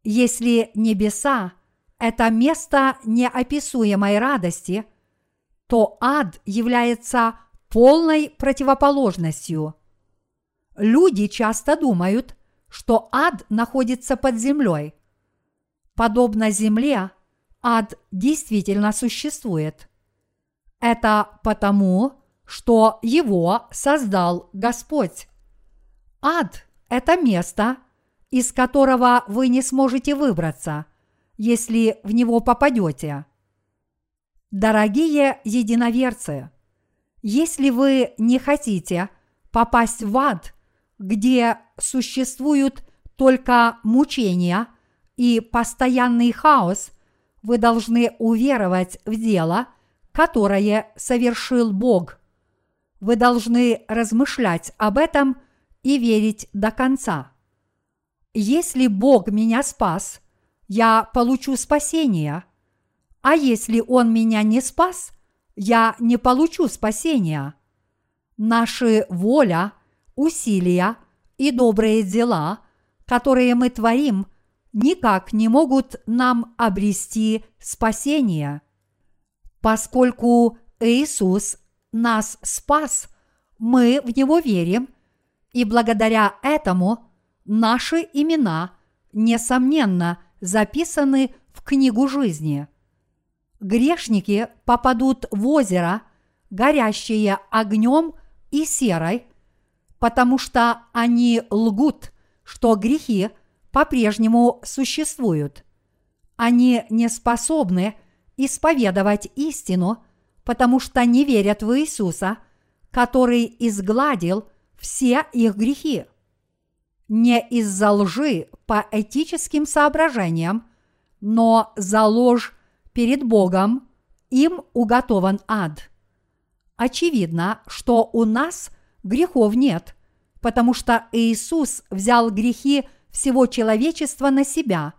S1: Если небеса – это место неописуемой радости, то ад является полной противоположностью. Люди часто думают, что ад находится под землей. Подобно земле, ад действительно существует. Это потому, что его создал Господь. Ад – это место, из которого вы не сможете выбраться, если в него попадете. Дорогие единоверцы, если вы не хотите попасть в ад, где существуют только мучения и постоянный хаос, вы должны уверовать в дело, которое совершил Бог. Вы должны размышлять об этом и верить до конца. Если Бог меня спас, я получу спасение, а если Он меня не спас, я не получу спасения. Наши воля, усилия и добрые дела, которые мы творим, никак не могут нам обрести спасение. Поскольку Иисус нас спас, мы в Него верим, и благодаря этому наши имена, несомненно, записаны в книгу жизни. Грешники попадут в озеро, горящее огнем и серой, потому что они лгут, что грехи по-прежнему существуют. Они не способны исповедовать истину, потому что не верят в Иисуса, который изгладил все их грехи. Не из-за лжи по этическим соображениям, но за ложь перед Богом им уготован ад. Очевидно, что у нас – грехов нет, потому что Иисус взял грехи всего человечества на себя,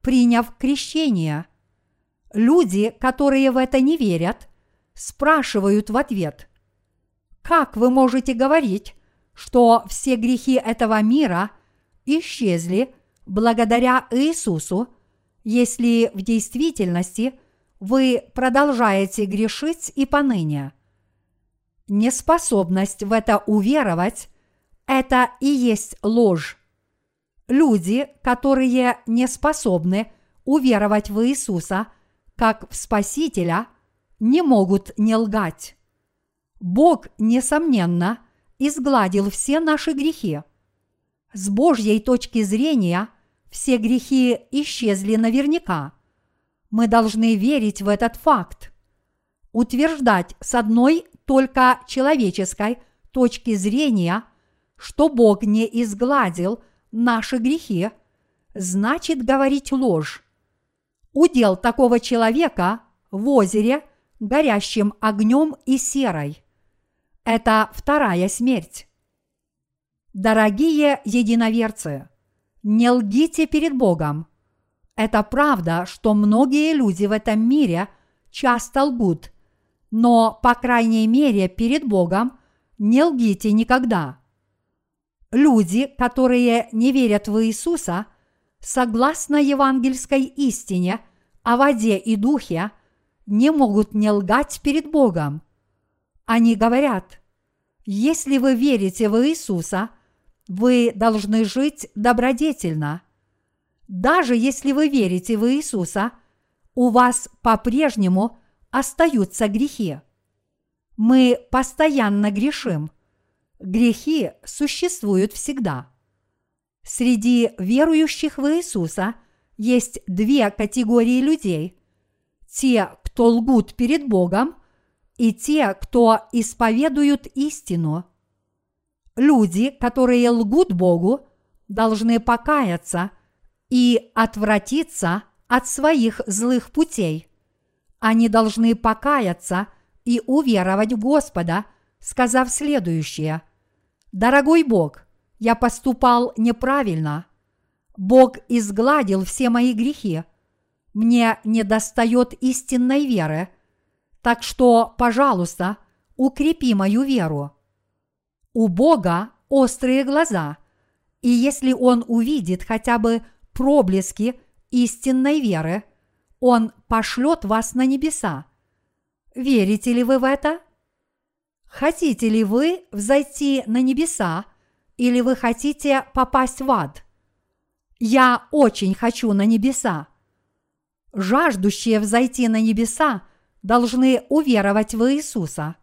S1: приняв крещение. Люди, которые в это не верят, спрашивают в ответ, как вы можете говорить, что все грехи этого мира исчезли благодаря Иисусу, если в действительности вы продолжаете грешить и поныне – неспособность в это уверовать – это и есть ложь. Люди, которые не способны уверовать в Иисуса как в Спасителя, не могут не лгать. Бог, несомненно, изгладил все наши грехи. С Божьей точки зрения все грехи исчезли наверняка. Мы должны верить в этот факт. Утверждать с одной только человеческой точки зрения, что Бог не изгладил наши грехи, значит говорить ложь. Удел такого человека в озере, горящим огнем и серой. Это вторая смерть. Дорогие единоверцы, не лгите перед Богом. Это правда, что многие люди в этом мире часто лгут – но, по крайней мере, перед Богом не лгите никогда. Люди, которые не верят в Иисуса, согласно евангельской истине о воде и духе, не могут не лгать перед Богом. Они говорят, если вы верите в Иисуса, вы должны жить добродетельно. Даже если вы верите в Иисуса, у вас по-прежнему остаются грехи. Мы постоянно грешим. Грехи существуют всегда. Среди верующих в Иисуса есть две категории людей. Те, кто лгут перед Богом, и те, кто исповедуют истину. Люди, которые лгут Богу, должны покаяться и отвратиться от своих злых путей. Они должны покаяться и уверовать в Господа, сказав следующее. «Дорогой Бог, я поступал неправильно. Бог изгладил все мои грехи. Мне не достает истинной веры, так что, пожалуйста, укрепи мою веру. У Бога острые глаза, и если Он увидит хотя бы проблески истинной веры, Он пошлет вас на небеса. Верите ли вы в это? Хотите ли вы взойти на небеса, или вы хотите попасть в ад? Я очень хочу на небеса. Жаждущие взойти на небеса должны уверовать в Иисуса.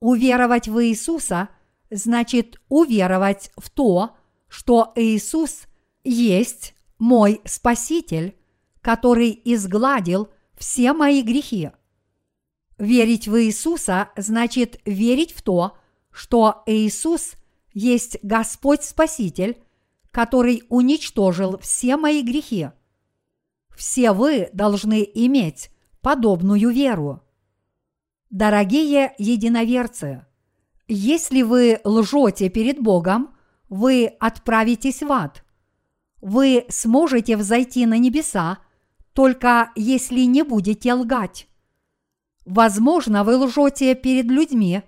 S1: Уверовать в Иисуса значит уверовать в то, что Иисус есть мой Спаситель, который изгладил все мои грехи. Верить в Иисуса значит верить в то, что Иисус есть Господь Спаситель, который уничтожил все мои грехи. Все вы должны иметь подобную веру. Дорогие единоверцы, если вы лжете перед Богом, вы отправитесь в ад. Вы сможете взойти на небеса, только если не будете лгать. Возможно, вы лжете перед людьми,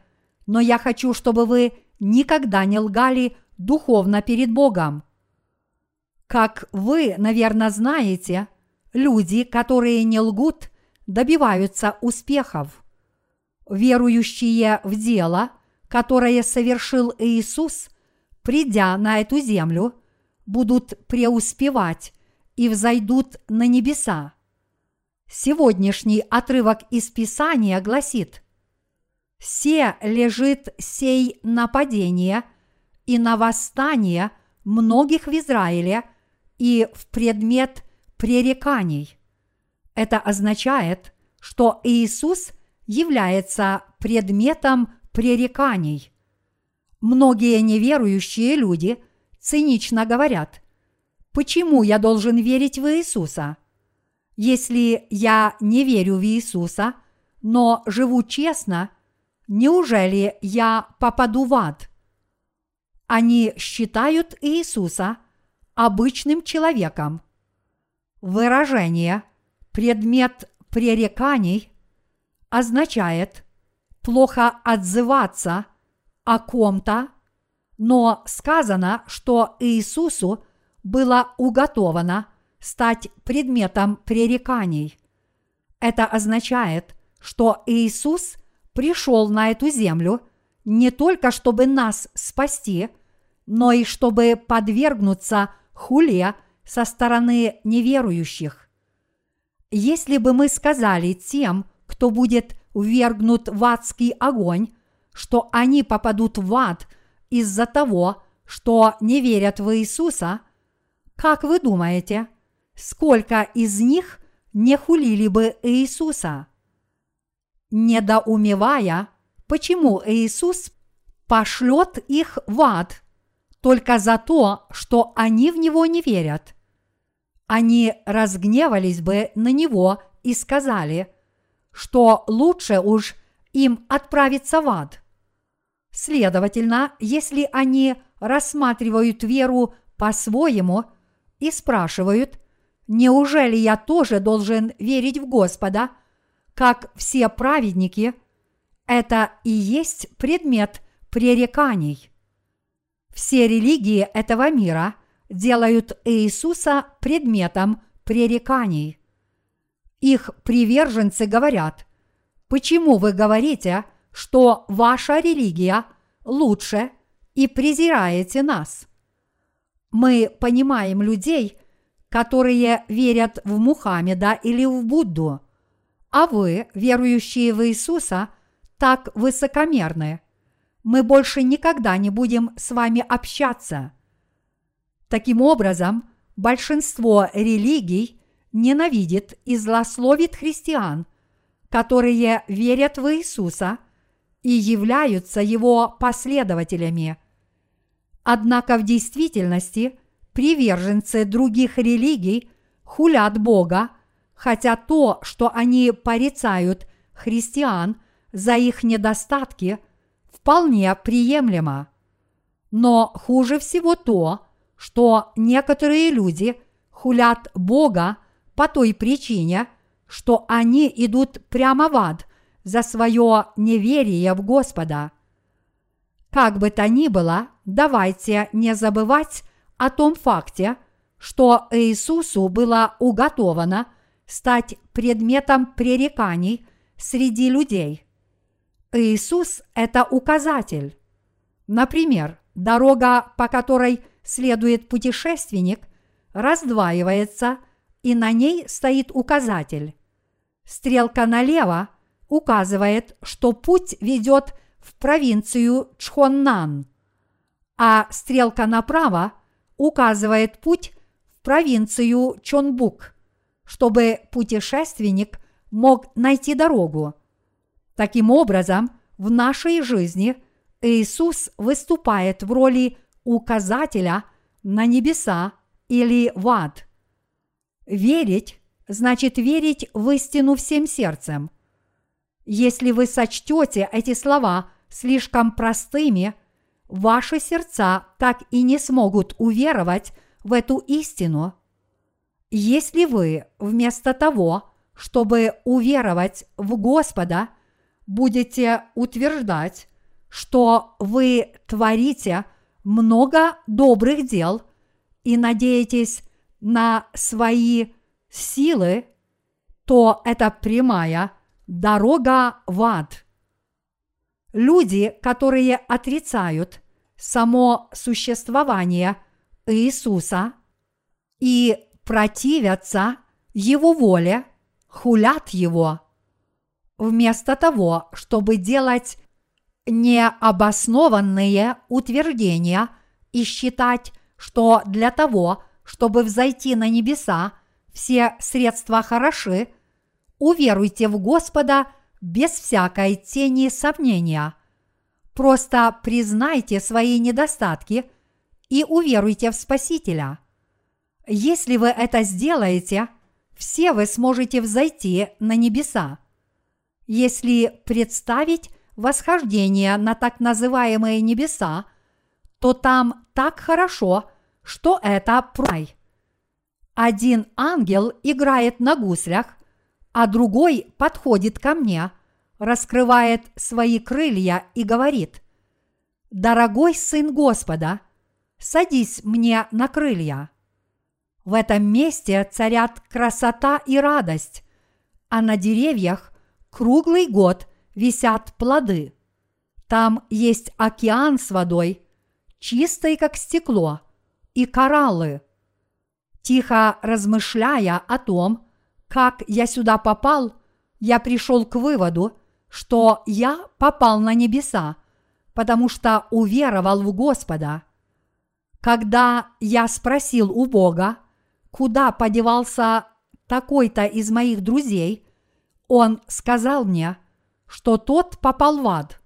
S1: но я хочу, чтобы вы никогда не лгали духовно перед Богом. Как вы, наверное, знаете, люди, которые не лгут, добиваются успехов. Верующие в дело, которое совершил Иисус, придя на эту землю, будут преуспевать и взойдут на небеса. Сегодняшний отрывок из Писания гласит «Се лежит сей нападение и на восстание многих в Израиле и в предмет пререканий». Это означает, что Иисус является предметом пререканий. Многие неверующие люди цинично говорят, почему я должен верить в Иисуса? Если я не верю в Иисуса, но живу честно, неужели я попаду в ад? Они считают Иисуса обычным человеком. Выражение – предмет пререканий означает плохо отзываться о ком-то, но сказано, что Иисусу было уготовано стать предметом пререканий. Это означает, что Иисус пришел на эту землю не только чтобы нас спасти, но и чтобы подвергнуться хуле со стороны неверующих. Если бы мы сказали тем, кто будет ввергнут в адский огонь, что они попадут в ад из-за того, что не верят в Иисуса, как вы думаете, сколько из них не хулили бы Иисуса? Недоумевая, почему Иисус пошлет их в ад? Только за то, что они в Него не верят. Они разгневались бы на него и сказали, что лучше уж им отправиться в ад. Следовательно, если они рассматривают веру по-своему и спрашивают, неужели я тоже должен верить в Господа, как все праведники, это и есть предмет пререканий. Все религии этого мира – делают Иисуса предметом пререканий. Их приверженцы говорят, почему вы говорите, что ваша религия лучше и презираете нас. Мы понимаем людей, которые верят в Мухаммеда или в Будду, а вы, верующие в Иисуса, так высокомерны. Мы больше никогда не будем с вами общаться. Таким образом, большинство религий ненавидит и злословит христиан, которые верят в Иисуса и являются его последователями. Однако в действительности приверженцы других религий хулят Бога, хотя то, что они порицают христиан за их недостатки, вполне приемлемо. Но хуже всего то, что некоторые люди хулят Бога по той причине, что они идут прямо в ад за свое неверие в Господа. Как бы то ни было, давайте не забывать о том факте, что Иисусу было уготовано стать предметом пререканий среди людей. Иисус – это указатель. Например, дорога, по которой следует путешественник, раздваивается, и на ней стоит указатель. Стрелка налево указывает, что путь ведет в провинцию Чхоннан, а стрелка направо указывает путь в провинцию Чонбук, чтобы путешественник мог найти дорогу. Таким образом, в нашей жизни Иисус выступает в роли указателя на небеса или в ад. Верить значит верить в истину всем сердцем. Если вы сочтете эти слова слишком простыми, ваши сердца так и не смогут уверовать в эту истину. Если вы вместо того, чтобы уверовать в Господа, будете утверждать, что вы творите много добрых дел и надеетесь на свои силы, то это прямая дорога в ад. Люди, которые отрицают само существование Иисуса и противятся Его воле, хулят Его. Вместо того, чтобы делать необоснованные утверждения и считать, что для того, чтобы взойти на небеса, все средства хороши, уверуйте в Господа без всякой тени сомнения. Просто признайте свои недостатки и уверуйте в Спасителя. Если вы это сделаете, все вы сможете взойти на небеса. Если представить восхождение на так называемые небеса, то там так хорошо, что это прай. Один ангел играет на гуслях, а другой подходит ко мне, раскрывает свои крылья и говорит, «Дорогой сын Господа, садись мне на крылья». В этом месте царят красота и радость, а на деревьях круглый год висят плоды. Там есть океан с водой, чистой как стекло, и кораллы. Тихо размышляя о том, как я сюда попал, я пришел к выводу, что я попал на небеса, потому что уверовал в Господа. Когда я спросил у Бога, куда подевался такой-то из моих друзей, он сказал мне, что тот попал в ад.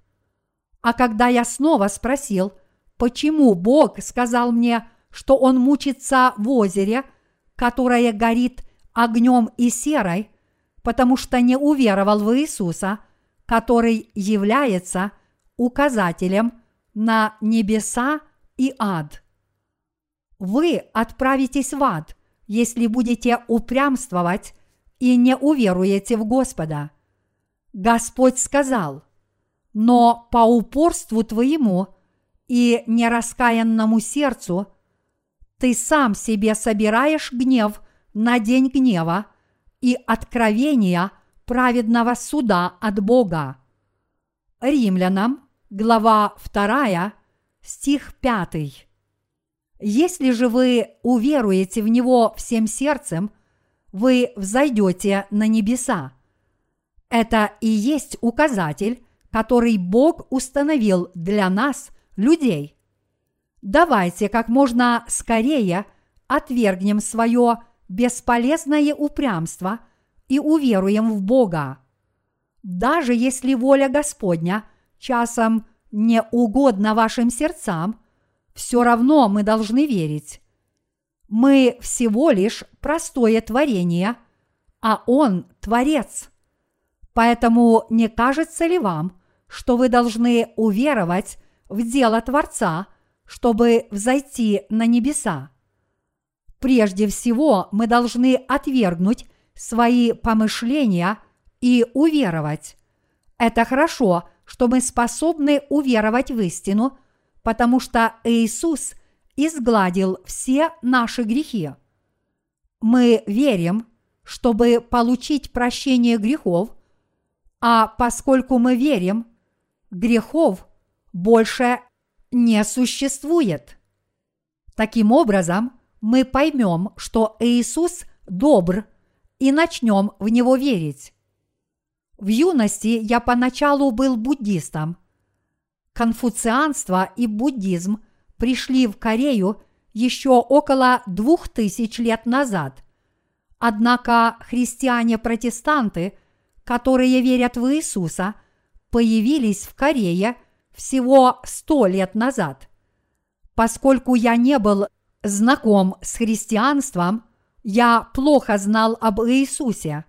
S1: А когда я снова спросил, почему Бог сказал мне, что он мучится в озере, которое горит огнем и серой, потому что не уверовал в Иисуса, который является указателем на небеса и ад. Вы отправитесь в ад, если будете упрямствовать и не уверуете в Господа. Господь сказал, но по упорству твоему и нераскаянному сердцу ты сам себе собираешь гнев на день гнева и откровения праведного суда от Бога. Римлянам, глава 2, стих 5. Если же вы уверуете в Него всем сердцем, вы взойдете на небеса. Это и есть указатель, который Бог установил для нас, людей. Давайте как можно скорее отвергнем свое бесполезное упрямство и уверуем в Бога. Даже если воля Господня часом не угодна вашим сердцам, все равно мы должны верить. Мы всего лишь простое творение, а Он – Творец. Поэтому не кажется ли вам, что вы должны уверовать в дело Творца, чтобы взойти на небеса? Прежде всего мы должны отвергнуть свои помышления и уверовать. Это хорошо, что мы способны уверовать в истину, потому что Иисус изгладил все наши грехи. Мы верим, чтобы получить прощение грехов, а поскольку мы верим, грехов больше не существует. Таким образом, мы поймем, что Иисус добр и начнем в Него верить. В юности я поначалу был буддистом. Конфуцианство и буддизм пришли в Корею еще около двух тысяч лет назад. Однако христиане-протестанты, которые верят в Иисуса, появились в Корее всего сто лет назад. Поскольку я не был знаком с христианством, я плохо знал об Иисусе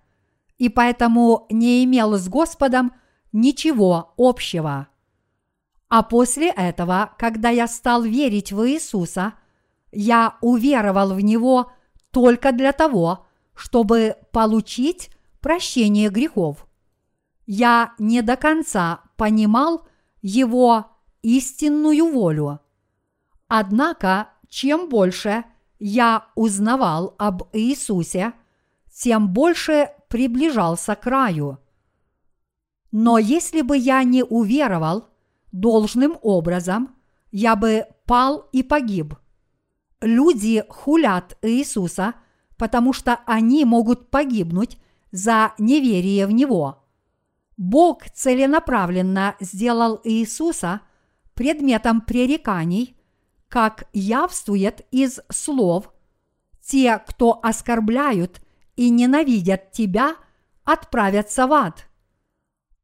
S1: и поэтому не имел с Господом ничего общего. А после этого, когда я стал верить в Иисуса, я уверовал в Него только для того, чтобы получить прощение грехов. Я не до конца понимал Его истинную волю. Однако чем больше я узнавал об Иисусе, тем больше приближался к раю. Но если бы я не уверовал должным образом, я бы пал и погиб. Люди хулят Иисуса, потому что они могут погибнуть за неверие в Него. Бог целенаправленно сделал Иисуса предметом пререканий – как явствует из слов, те, кто оскорбляют и ненавидят тебя, отправятся в ад.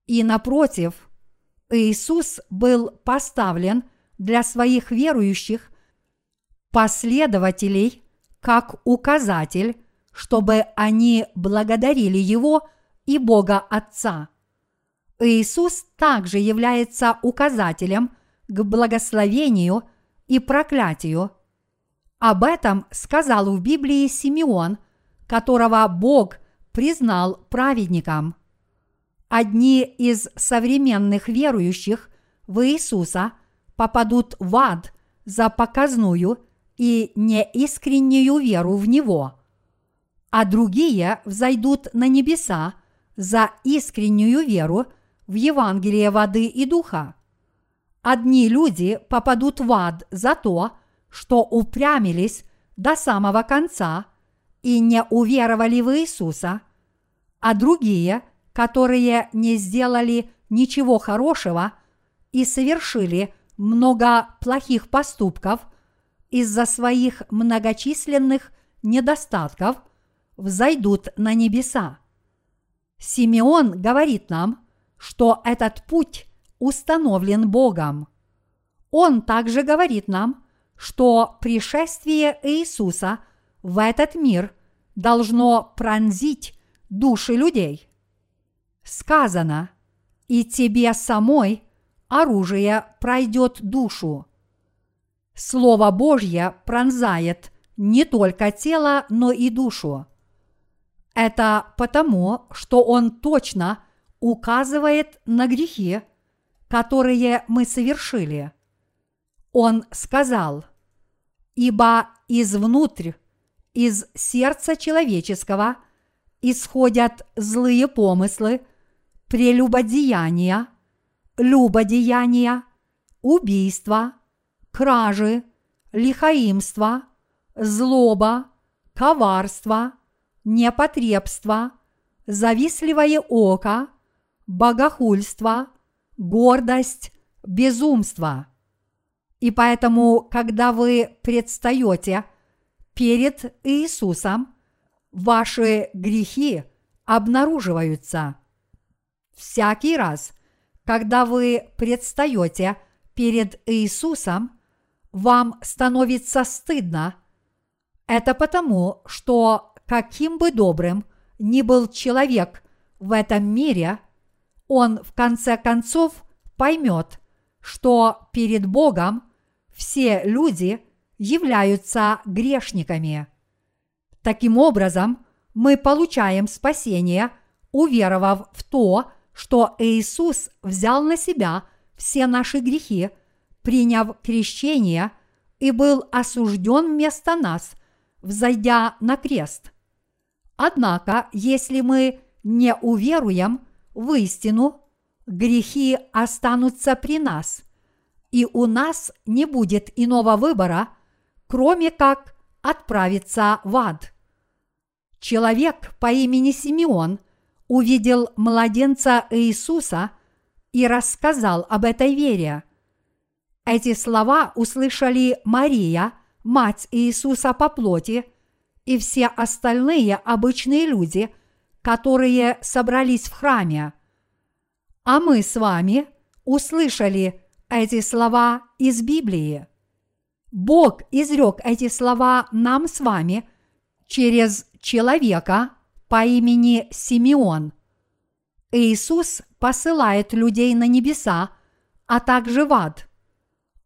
S1: И напротив, Иисус был поставлен для своих верующих последователей как указатель, чтобы они благодарили Его и Бога Отца. Иисус также является указателем к благословению – и проклятию. Об этом сказал в Библии Симеон, которого Бог признал праведником. Одни из современных верующих в Иисуса попадут в ад за показную и неискреннюю веру в Него, а другие взойдут на небеса за искреннюю веру в Евангелие воды и духа. Одни люди попадут в ад за то, что упрямились до самого конца и не уверовали в Иисуса, а другие, которые не сделали ничего хорошего и совершили много плохих поступков из-за своих многочисленных недостатков, взойдут на небеса. Симеон говорит нам, что этот путь установлен Богом. Он также говорит нам, что пришествие Иисуса в этот мир должно пронзить души людей. Сказано, и тебе самой оружие пройдет душу. Слово Божье пронзает не только тело, но и душу. Это потому, что он точно указывает на грехи, которые мы совершили. Он сказал, ибо извнутрь, из сердца человеческого исходят злые помыслы, прелюбодеяния, любодеяния, убийства, кражи, лихаимства, злоба, коварство, непотребство, завистливое око, богохульство, гордость, безумство. И поэтому, когда вы предстаете перед Иисусом, ваши грехи обнаруживаются. Всякий раз, когда вы предстаете перед Иисусом, вам становится стыдно. Это потому, что каким бы добрым ни был человек в этом мире, он в конце концов поймет, что перед Богом все люди являются грешниками. Таким образом, мы получаем спасение, уверовав в то, что Иисус взял на себя все наши грехи, приняв крещение и был осужден вместо нас, взойдя на крест. Однако, если мы не уверуем в истину, грехи останутся при нас, и у нас не будет иного выбора, кроме как отправиться в ад. Человек по имени Симеон увидел младенца Иисуса и рассказал об этой вере. Эти слова услышали Мария, мать Иисуса по плоти, и все остальные обычные люди, которые собрались в храме. А мы с вами услышали эти слова из Библии. Бог изрек эти слова нам с вами через человека по имени Симеон. Иисус посылает людей на небеса, а также в ад.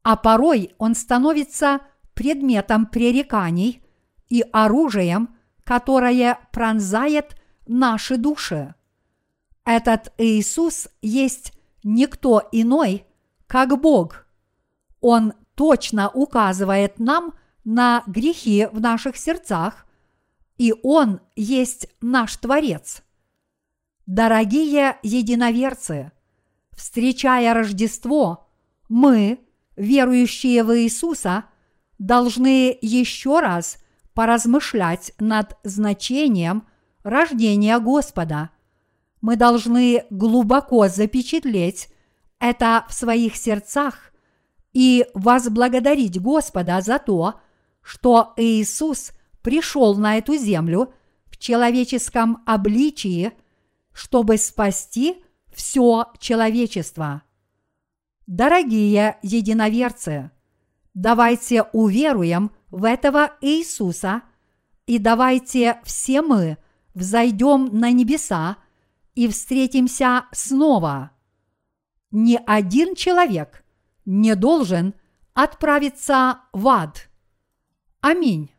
S1: А порой он становится предметом пререканий и оружием, которое пронзает наши души. Этот Иисус есть никто иной, как Бог. Он точно указывает нам на грехи в наших сердцах, и Он есть наш Творец. Дорогие единоверцы, встречая Рождество, мы, верующие в Иисуса, должны еще раз поразмышлять над значением рождения Господа – мы должны глубоко запечатлеть это в своих сердцах и возблагодарить Господа за то, что Иисус пришел на эту землю в человеческом обличии, чтобы спасти все человечество. Дорогие единоверцы, давайте уверуем в этого Иисуса и давайте все мы взойдем на небеса – и встретимся снова. Ни один человек не должен отправиться в ад. Аминь.